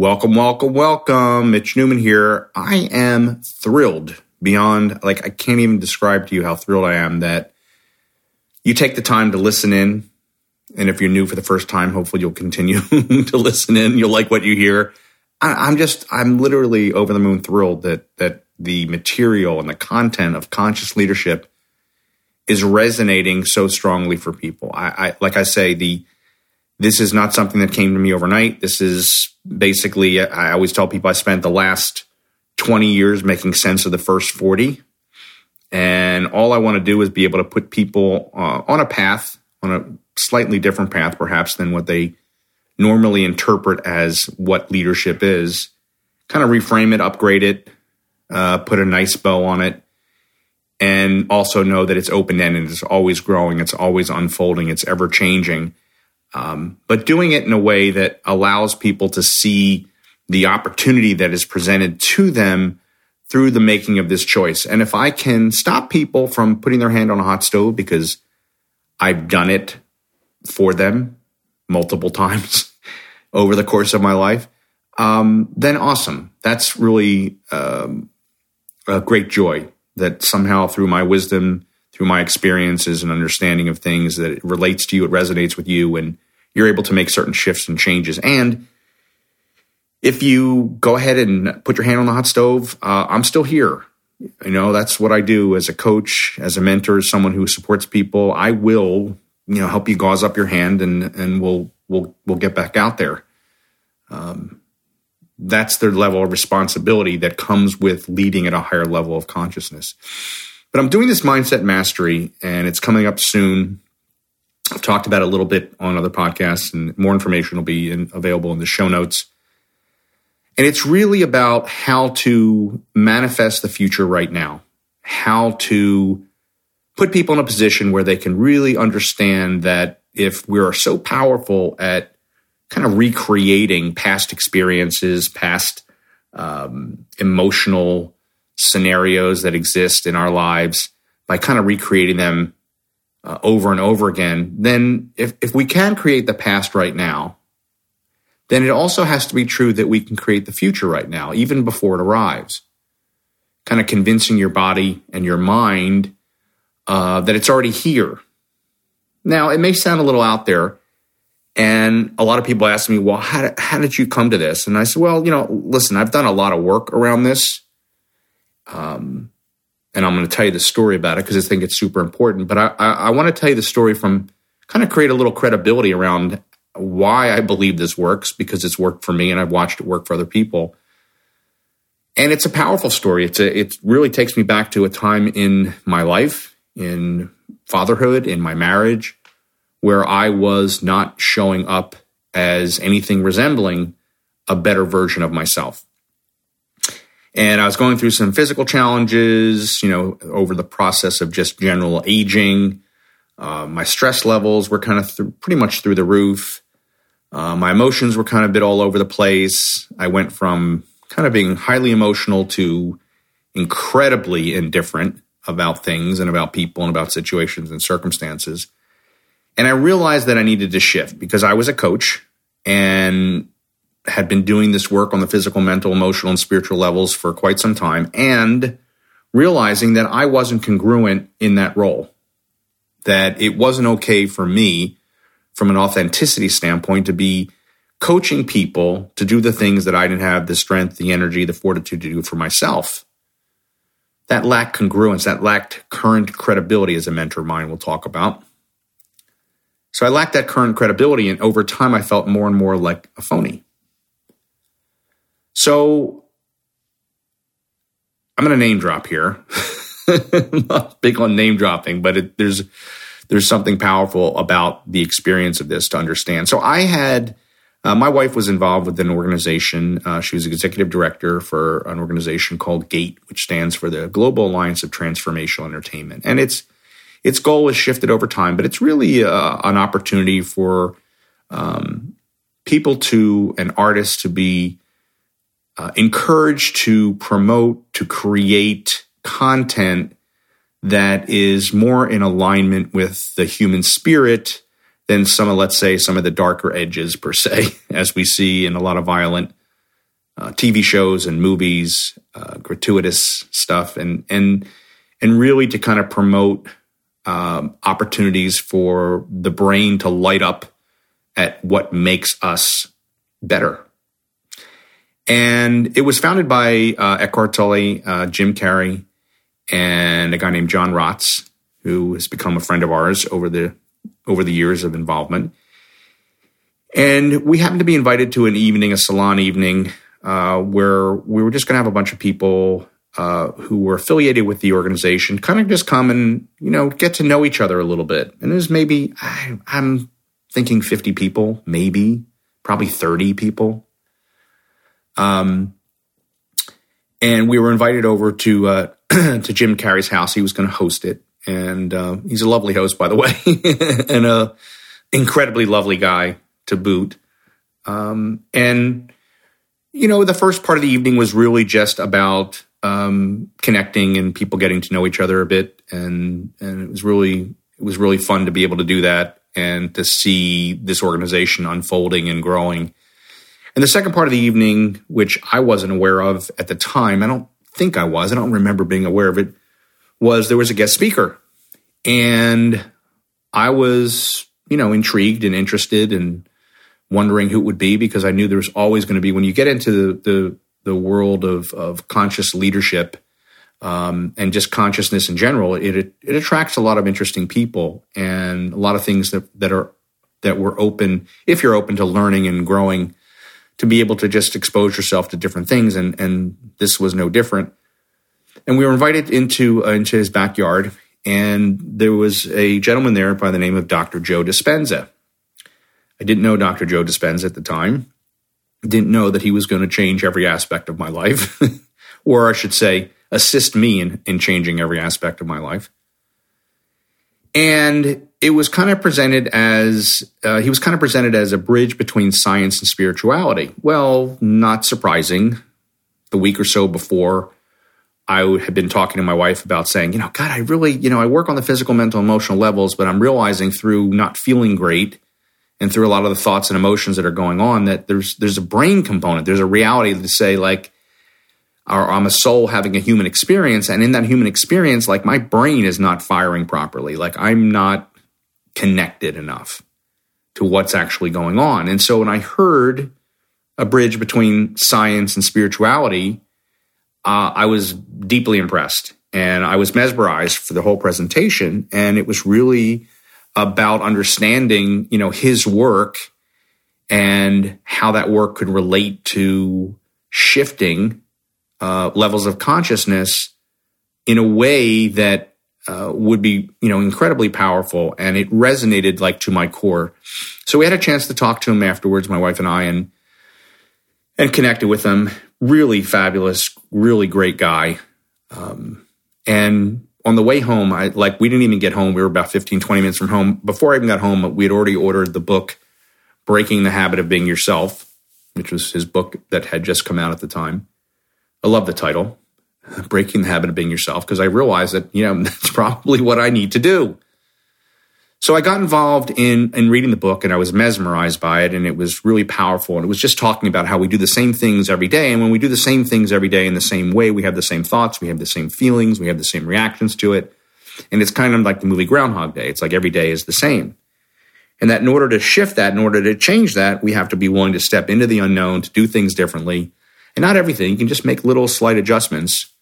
Welcome, welcome, welcome. Mitch Newman here. I am thrilled beyond, like, I can't even describe to you how thrilled I am that you take the time to listen in. And if you're new for the first time, hopefully you'll continue to listen in. You'll like what you hear. I, am just, I'm literally over the moon thrilled that, that the material and the content of conscious leadership is resonating so strongly for people. I, I like I say, the, this is not something that came to me overnight. This is basically, I always tell people I spent the last 20 years making sense of the first 40. And all I want to do is be able to put people uh, on a path, on a slightly different path, perhaps, than what they normally interpret as what leadership is. Kind of reframe it, upgrade it, uh, put a nice bow on it, and also know that it's open ended. It's always growing, it's always unfolding, it's ever changing um, but doing it in a way that allows people to see the opportunity that is presented to them through the making of this choice. And if I can stop people from putting their hand on a hot stove because I've done it for them multiple times over the course of my life, um, then awesome. That's really um, a great joy that somehow through my wisdom through my experiences and understanding of things that it relates to you, it resonates with you, and you're able to make certain shifts and changes. And if you go ahead and put your hand on the hot stove, uh, I'm still here. You know, that's what I do as a coach, as a mentor, as someone who supports people. I will, you know, help you gauze up your hand and and we'll we'll we'll get back out there. Um, that's the level of responsibility that comes with leading at a higher level of consciousness. But I'm doing this mindset mastery and it's coming up soon. I've talked about it a little bit on other podcasts, and more information will be in, available in the show notes. And it's really about how to manifest the future right now, how to put people in a position where they can really understand that if we are so powerful at kind of recreating past experiences, past um, emotional scenarios that exist in our lives by kind of recreating them uh, over and over again, then if, if we can create the past right now, then it also has to be true that we can create the future right now, even before it arrives. Kind of convincing your body and your mind uh, that it's already here. Now, it may sound a little out there, and a lot of people ask me, well, how how did you come to this? And I said, well, you know, listen, I've done a lot of work around this. Um, and I'm going to tell you the story about it because I think it's super important. But I, I, I want to tell you the story from kind of create a little credibility around why I believe this works because it's worked for me and I've watched it work for other people. And it's a powerful story. It's a, it really takes me back to a time in my life, in fatherhood, in my marriage, where I was not showing up as anything resembling a better version of myself. And I was going through some physical challenges, you know, over the process of just general aging. Uh, my stress levels were kind of th- pretty much through the roof. Uh, my emotions were kind of a bit all over the place. I went from kind of being highly emotional to incredibly indifferent about things and about people and about situations and circumstances. And I realized that I needed to shift because I was a coach and had been doing this work on the physical, mental, emotional, and spiritual levels for quite some time, and realizing that I wasn't congruent in that role, that it wasn't okay for me from an authenticity standpoint to be coaching people to do the things that I didn't have the strength, the energy, the fortitude to do for myself. That lacked congruence, that lacked current credibility, as a mentor of mine will talk about. So I lacked that current credibility, and over time, I felt more and more like a phony. So I'm going to name drop here. not big on name dropping, but it, there's there's something powerful about the experience of this to understand. So I had uh, my wife was involved with an organization. Uh, she was executive director for an organization called GATE, which stands for the Global Alliance of Transformational Entertainment, and its its goal has shifted over time, but it's really uh, an opportunity for um, people to and artists to be uh, encouraged to promote, to create content that is more in alignment with the human spirit than some of, let's say, some of the darker edges per se, as we see in a lot of violent uh, TV shows and movies, uh, gratuitous stuff, and and and really to kind of promote um, opportunities for the brain to light up at what makes us better. And it was founded by uh, Eckhart Tolle, uh, Jim Carrey, and a guy named John Rotz, who has become a friend of ours over the over the years of involvement. And we happened to be invited to an evening, a salon evening, uh, where we were just going to have a bunch of people uh, who were affiliated with the organization kind of just come and you know get to know each other a little bit. And there's maybe I, I'm thinking 50 people, maybe probably 30 people. Um, and we were invited over to uh, to Jim Carrey's house. He was going to host it, and uh, he's a lovely host, by the way, and a incredibly lovely guy to boot. Um, and you know, the first part of the evening was really just about um, connecting and people getting to know each other a bit, and and it was really it was really fun to be able to do that and to see this organization unfolding and growing. And the second part of the evening, which I wasn't aware of at the time, I don't think I was, I don't remember being aware of it, was there was a guest speaker. And I was, you know, intrigued and interested and wondering who it would be because I knew there was always going to be when you get into the the, the world of of conscious leadership um, and just consciousness in general, it it attracts a lot of interesting people and a lot of things that that are that were open if you're open to learning and growing to be able to just expose yourself to different things. And, and this was no different. And we were invited into, uh, into his backyard, and there was a gentleman there by the name of Dr. Joe Dispenza. I didn't know Dr. Joe Dispenza at the time. Didn't know that he was going to change every aspect of my life, or I should say, assist me in, in changing every aspect of my life. And it was kind of presented as uh, he was kind of presented as a bridge between science and spirituality. Well, not surprising. The week or so before, I had been talking to my wife about saying, you know, God, I really, you know, I work on the physical, mental, emotional levels, but I'm realizing through not feeling great and through a lot of the thoughts and emotions that are going on that there's there's a brain component. There's a reality to say like, I'm a soul having a human experience, and in that human experience, like my brain is not firing properly. Like I'm not connected enough to what's actually going on. And so when I heard a bridge between science and spirituality, uh, I was deeply impressed and I was mesmerized for the whole presentation. And it was really about understanding, you know, his work and how that work could relate to shifting uh, levels of consciousness in a way that uh, would be you know incredibly powerful and it resonated like to my core. So we had a chance to talk to him afterwards my wife and i and and connected with him. Really fabulous really great guy. Um, and on the way home i like we didn't even get home. We were about 15 20 minutes from home. Before i even got home we had already ordered the book breaking the habit of being yourself which was his book that had just come out at the time. I love the title breaking the habit of being yourself because I realized that, you know, that's probably what I need to do. So I got involved in, in reading the book and I was mesmerized by it and it was really powerful. And it was just talking about how we do the same things every day. And when we do the same things every day in the same way, we have the same thoughts, we have the same feelings, we have the same reactions to it. And it's kind of like the movie Groundhog Day. It's like every day is the same. And that in order to shift that, in order to change that, we have to be willing to step into the unknown, to do things differently. And not everything, you can just make little slight adjustments.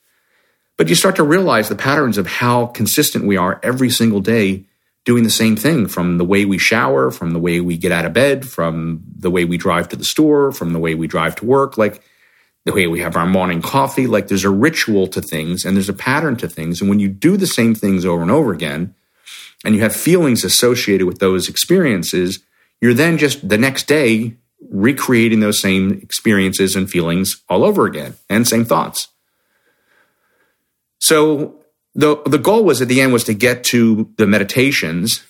But you start to realize the patterns of how consistent we are every single day doing the same thing from the way we shower, from the way we get out of bed, from the way we drive to the store, from the way we drive to work, like the way we have our morning coffee. Like there's a ritual to things and there's a pattern to things. And when you do the same things over and over again, and you have feelings associated with those experiences, you're then just the next day recreating those same experiences and feelings all over again and same thoughts. So the the goal was at the end was to get to the meditations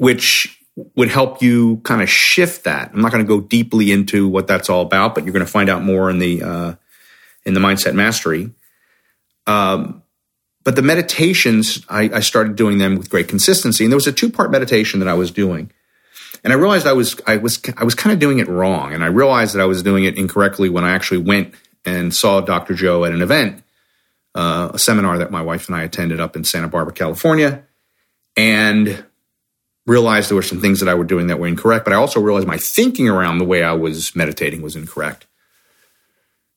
which would help you kind of shift that. I'm not going to go deeply into what that's all about, but you're going to find out more in the uh, in the mindset mastery. Um, but the meditations, I, I, started doing them with great consistency, and there was a two part meditation that I was doing, and I realized I was I was I was kind of doing it wrong, and I realized that I was doing it incorrectly when I actually went and saw Dr. Joe at an event, uh, a seminar that my wife and I attended up in Santa Barbara, California, and realized there were some things that I were doing that were incorrect, but I also realized my thinking around the way I was meditating was incorrect.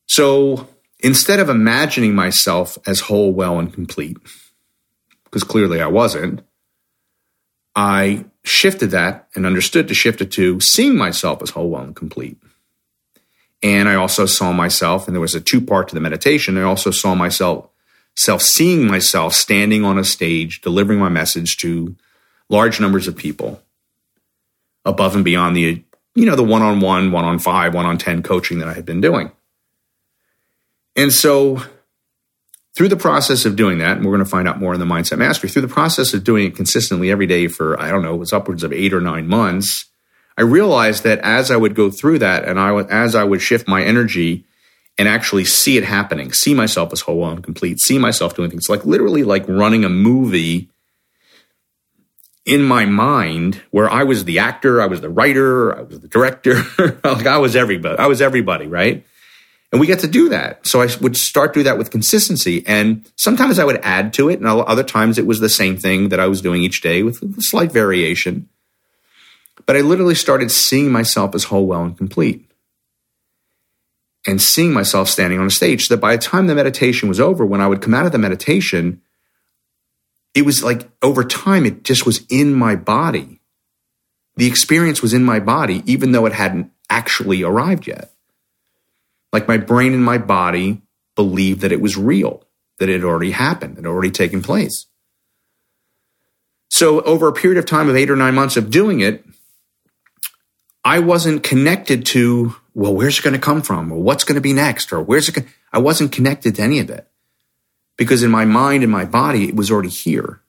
So instead of imagining myself as whole, well, and complete, because clearly I wasn't, I shifted that and understood to shift it to seeing myself as whole, well, and complete. And I also saw myself, and there was a two part to the meditation. I also saw myself, self seeing myself standing on a stage, delivering my message to large numbers of people above and beyond the, you know, the one on one, one on five, one on 10 coaching that I had been doing. And so through the process of doing that, and we're going to find out more in the mindset mastery, through the process of doing it consistently every day for, I don't know, it was upwards of eight or nine months, I realized that as I would go through that and I as I would shift my energy and actually see it happening, see myself as whole and complete, see myself doing things like literally like running a movie in my mind where I was the actor, I was the writer, I was the director, like I was everybody. I was everybody, right? And we get to do that. So I would start do that with consistency. And sometimes I would add to it. And other times it was the same thing that I was doing each day with a slight variation. But I literally started seeing myself as whole, well, and complete. And seeing myself standing on a stage so that by the time the meditation was over, when I would come out of the meditation, it was like over time, it just was in my body. The experience was in my body, even though it hadn't actually arrived yet. Like my brain and my body believed that it was real, that it had already happened, it had already taken place. So, over a period of time of eight or nine months of doing it, I wasn't connected to, well, where's it going to come from? Or what's going to be next? Or where's it going I wasn't connected to any of it because in my mind and my body, it was already here.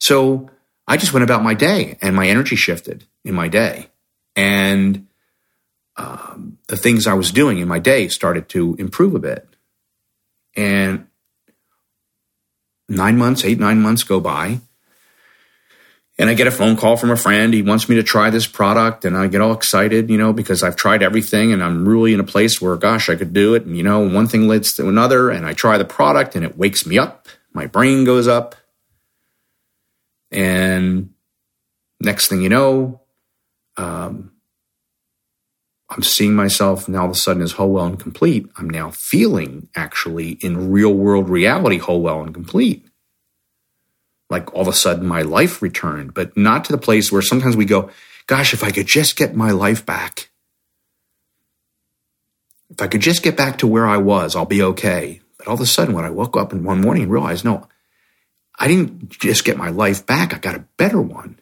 So I just went about my day and my energy shifted in my day. And um, the things I was doing in my day started to improve a bit. And nine months, eight, nine months go by and I get a phone call from a friend. He wants me to try this product, and I get all excited, you know, because I've tried everything and I'm really in a place where, gosh, I could do it. And, you know, one thing leads to another, and I try the product and it wakes me up. My brain goes up. And next thing you know, um, I'm seeing myself now all of a sudden as whole, well, and complete. I'm now feeling actually in real world reality whole, well, and complete like all of a sudden my life returned, but not to the place where sometimes we go, gosh, if I could just get my life back. If I could just get back to where I was, I'll be okay. But all of a sudden, when I woke up in one morning and realized, no, I didn't just get my life back, I got a better one.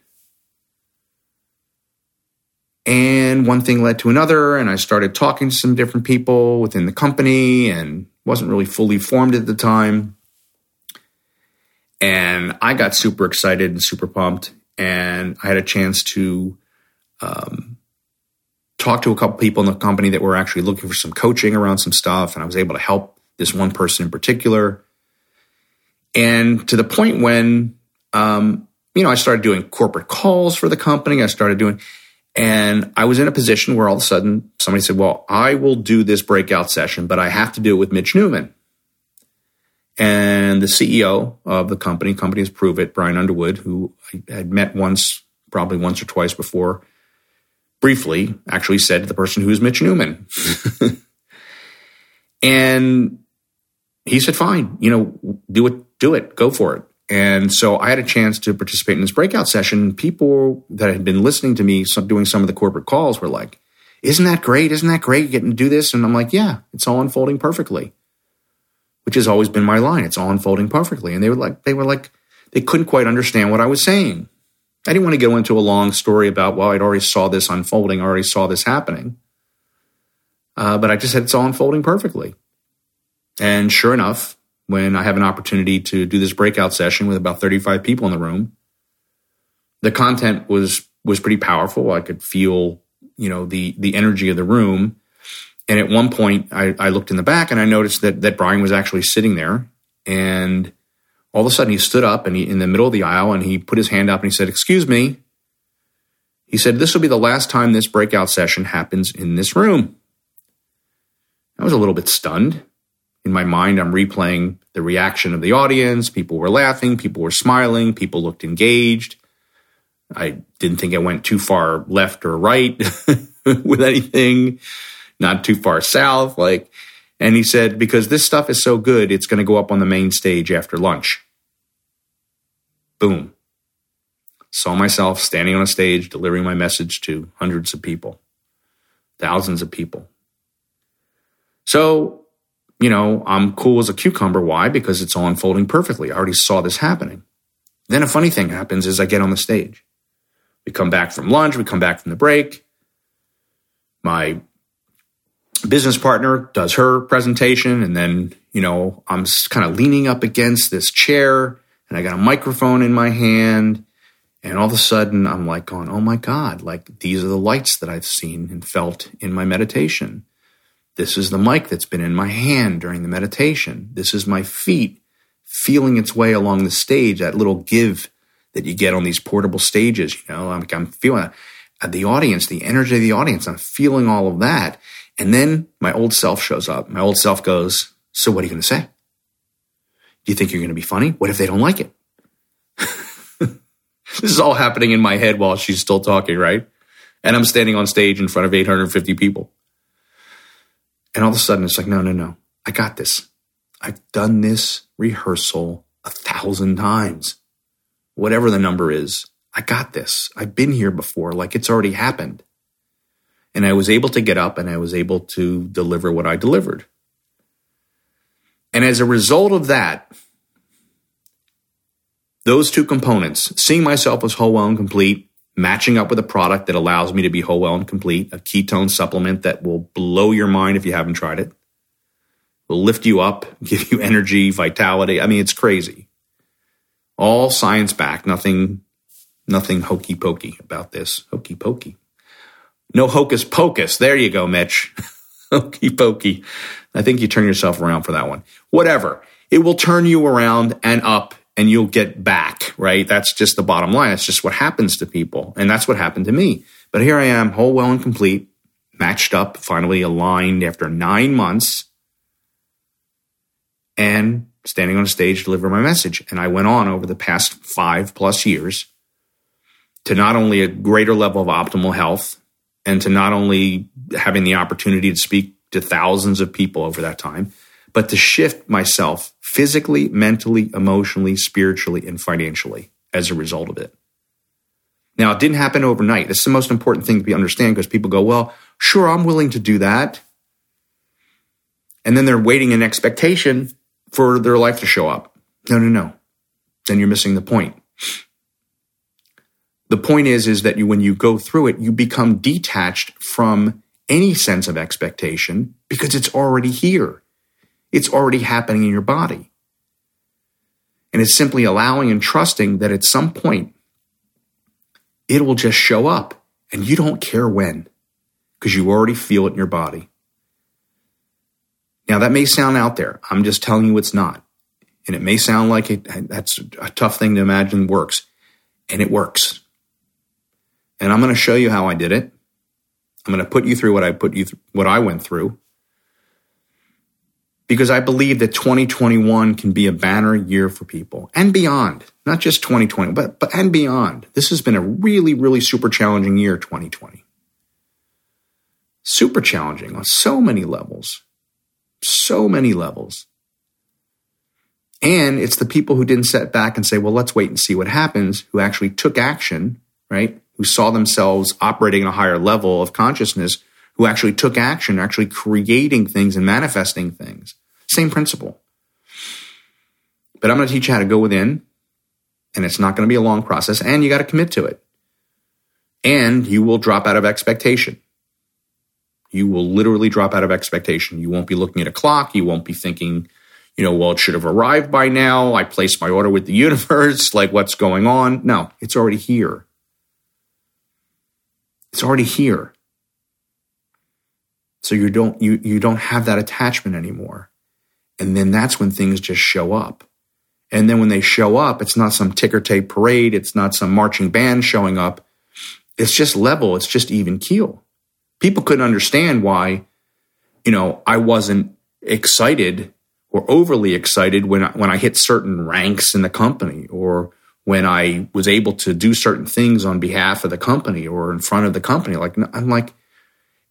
And one thing led to another, and I started talking to some different people within the company and wasn't really fully formed at the time. And I got super excited and super pumped. And I had a chance to um, talk to a couple people in the company that were actually looking for some coaching around some stuff. And I was able to help this one person in particular. And to the point when, um, you know, I started doing corporate calls for the company. I started doing, and I was in a position where all of a sudden somebody said, Well, I will do this breakout session, but I have to do it with Mitch Newman. And the CEO of the company, company is it, Brian Underwood, who I had met once, probably once or twice before, briefly, actually said to the person who is Mitch Newman. and he said, fine, you know, do it, do it, go for it. And so I had a chance to participate in this breakout session. People that had been listening to me doing some of the corporate calls were like, isn't that great? Isn't that great getting to do this? And I'm like, yeah, it's all unfolding perfectly, which has always been my line. It's all unfolding perfectly. And they were like, they were like, they couldn't quite understand what I was saying. I didn't want to go into a long story about, well, I'd already saw this unfolding, I already saw this happening. Uh, but I just said it's all unfolding perfectly. And sure enough, when I have an opportunity to do this breakout session with about 35 people in the room. The content was was pretty powerful. I could feel, you know, the the energy of the room. And at one point I, I looked in the back and I noticed that that Brian was actually sitting there. And all of a sudden he stood up and he in the middle of the aisle and he put his hand up and he said, Excuse me. He said, This will be the last time this breakout session happens in this room. I was a little bit stunned in my mind, I'm replaying the reaction of the audience. People were laughing, people were smiling, people looked engaged. I didn't think I went too far left or right with anything, not too far south. Like, and he said, because this stuff is so good, it's going to go up on the main stage after lunch. Boom. Saw myself standing on a stage delivering my message to hundreds of people, thousands of people. So you know, I'm cool as a cucumber. Why? Because it's all unfolding perfectly. I already saw this happening. Then a funny thing happens is I get on the stage. We come back from lunch, we come back from the break. My business partner does her presentation, and then, you know, I'm kind of leaning up against this chair, and I got a microphone in my hand. And all of a sudden, I'm like going, oh my God, like these are the lights that I've seen and felt in my meditation. This is the mic that's been in my hand during the meditation. This is my feet feeling its way along the stage, that little give that you get on these portable stages. You know, I'm, I'm feeling uh, the audience, the energy of the audience. I'm feeling all of that. And then my old self shows up. My old self goes, So what are you going to say? Do you think you're going to be funny? What if they don't like it? this is all happening in my head while she's still talking, right? And I'm standing on stage in front of 850 people. And all of a sudden, it's like, no, no, no. I got this. I've done this rehearsal a thousand times. Whatever the number is, I got this. I've been here before, like it's already happened. And I was able to get up and I was able to deliver what I delivered. And as a result of that, those two components, seeing myself as whole, well, and complete, matching up with a product that allows me to be whole, well, and complete, a ketone supplement that will blow your mind if you haven't tried it, will lift you up, give you energy, vitality. I mean, it's crazy. All science backed, nothing, nothing hokey pokey about this. Hokey pokey. No hocus pocus. There you go, Mitch. hokey pokey. I think you turn yourself around for that one. Whatever. It will turn you around and up and you'll get back, right? That's just the bottom line. It's just what happens to people. And that's what happened to me. But here I am, whole, well, and complete, matched up, finally aligned after nine months, and standing on a stage to deliver my message. And I went on over the past five plus years to not only a greater level of optimal health and to not only having the opportunity to speak to thousands of people over that time, but to shift myself physically, mentally, emotionally, spiritually, and financially as a result of it. Now, it didn't happen overnight. This is the most important thing to be understand because people go, well, sure, I'm willing to do that. And then they're waiting in expectation for their life to show up. No, no, no. Then you're missing the point. The point is, is that you, when you go through it, you become detached from any sense of expectation because it's already here. It's already happening in your body. And it's simply allowing and trusting that at some point it will just show up and you don't care when because you already feel it in your body. Now, that may sound out there. I'm just telling you it's not. And it may sound like it, that's a tough thing to imagine works. And it works. And I'm going to show you how I did it. I'm going to put you through what I put you th- what I went through because I believe that 2021 can be a banner year for people and beyond, not just 2020, but, but and beyond. This has been a really, really super challenging year, 2020. Super challenging on so many levels. So many levels. And it's the people who didn't set back and say, well, let's wait and see what happens, who actually took action, right? Who saw themselves operating at a higher level of consciousness, who actually took action, actually creating things and manifesting things. Same principle. But I'm going to teach you how to go within, and it's not going to be a long process, and you got to commit to it. And you will drop out of expectation. You will literally drop out of expectation. You won't be looking at a clock. You won't be thinking, you know, well, it should have arrived by now. I placed my order with the universe. Like, what's going on? No, it's already here. It's already here. So you don't you you don't have that attachment anymore. And then that's when things just show up. And then when they show up, it's not some ticker tape parade, it's not some marching band showing up. It's just level, it's just even keel. People couldn't understand why, you know, I wasn't excited or overly excited when I, when I hit certain ranks in the company or when I was able to do certain things on behalf of the company or in front of the company. Like I'm like,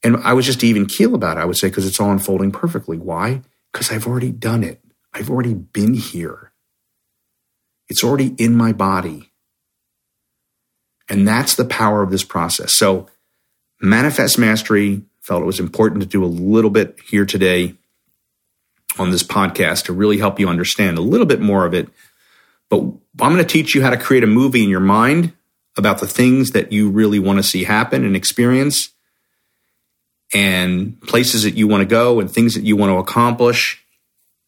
and I was just even keel about it. I would say because it's all unfolding perfectly. Why? Because I've already done it. I've already been here. It's already in my body. And that's the power of this process. So, Manifest Mastery felt it was important to do a little bit here today on this podcast to really help you understand a little bit more of it. But I'm going to teach you how to create a movie in your mind about the things that you really want to see happen and experience and places that you want to go and things that you want to accomplish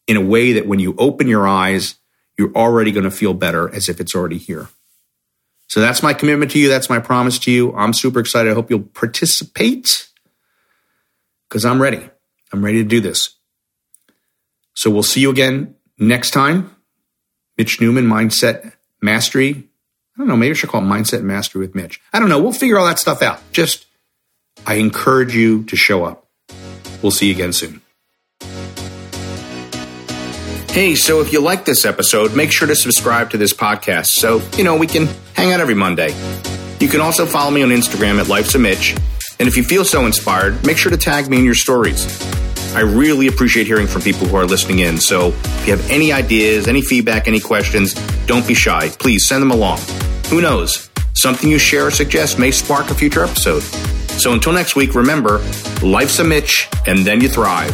in a way that when you open your eyes, you're already going to feel better as if it's already here. So that's my commitment to you. That's my promise to you. I'm super excited. I hope you'll participate because I'm ready. I'm ready to do this. So we'll see you again next time. Mitch Newman, Mindset Mastery. I don't know. Maybe I should call it Mindset Mastery with Mitch. I don't know. We'll figure all that stuff out. Just, I encourage you to show up. We'll see you again soon. Hey, so if you like this episode, make sure to subscribe to this podcast so, you know, we can hang out every Monday. You can also follow me on Instagram at Life's a Mitch. And if you feel so inspired, make sure to tag me in your stories. I really appreciate hearing from people who are listening in. So if you have any ideas, any feedback, any questions, don't be shy. Please send them along. Who knows? Something you share or suggest may spark a future episode. So until next week, remember life's a Mitch, and then you thrive.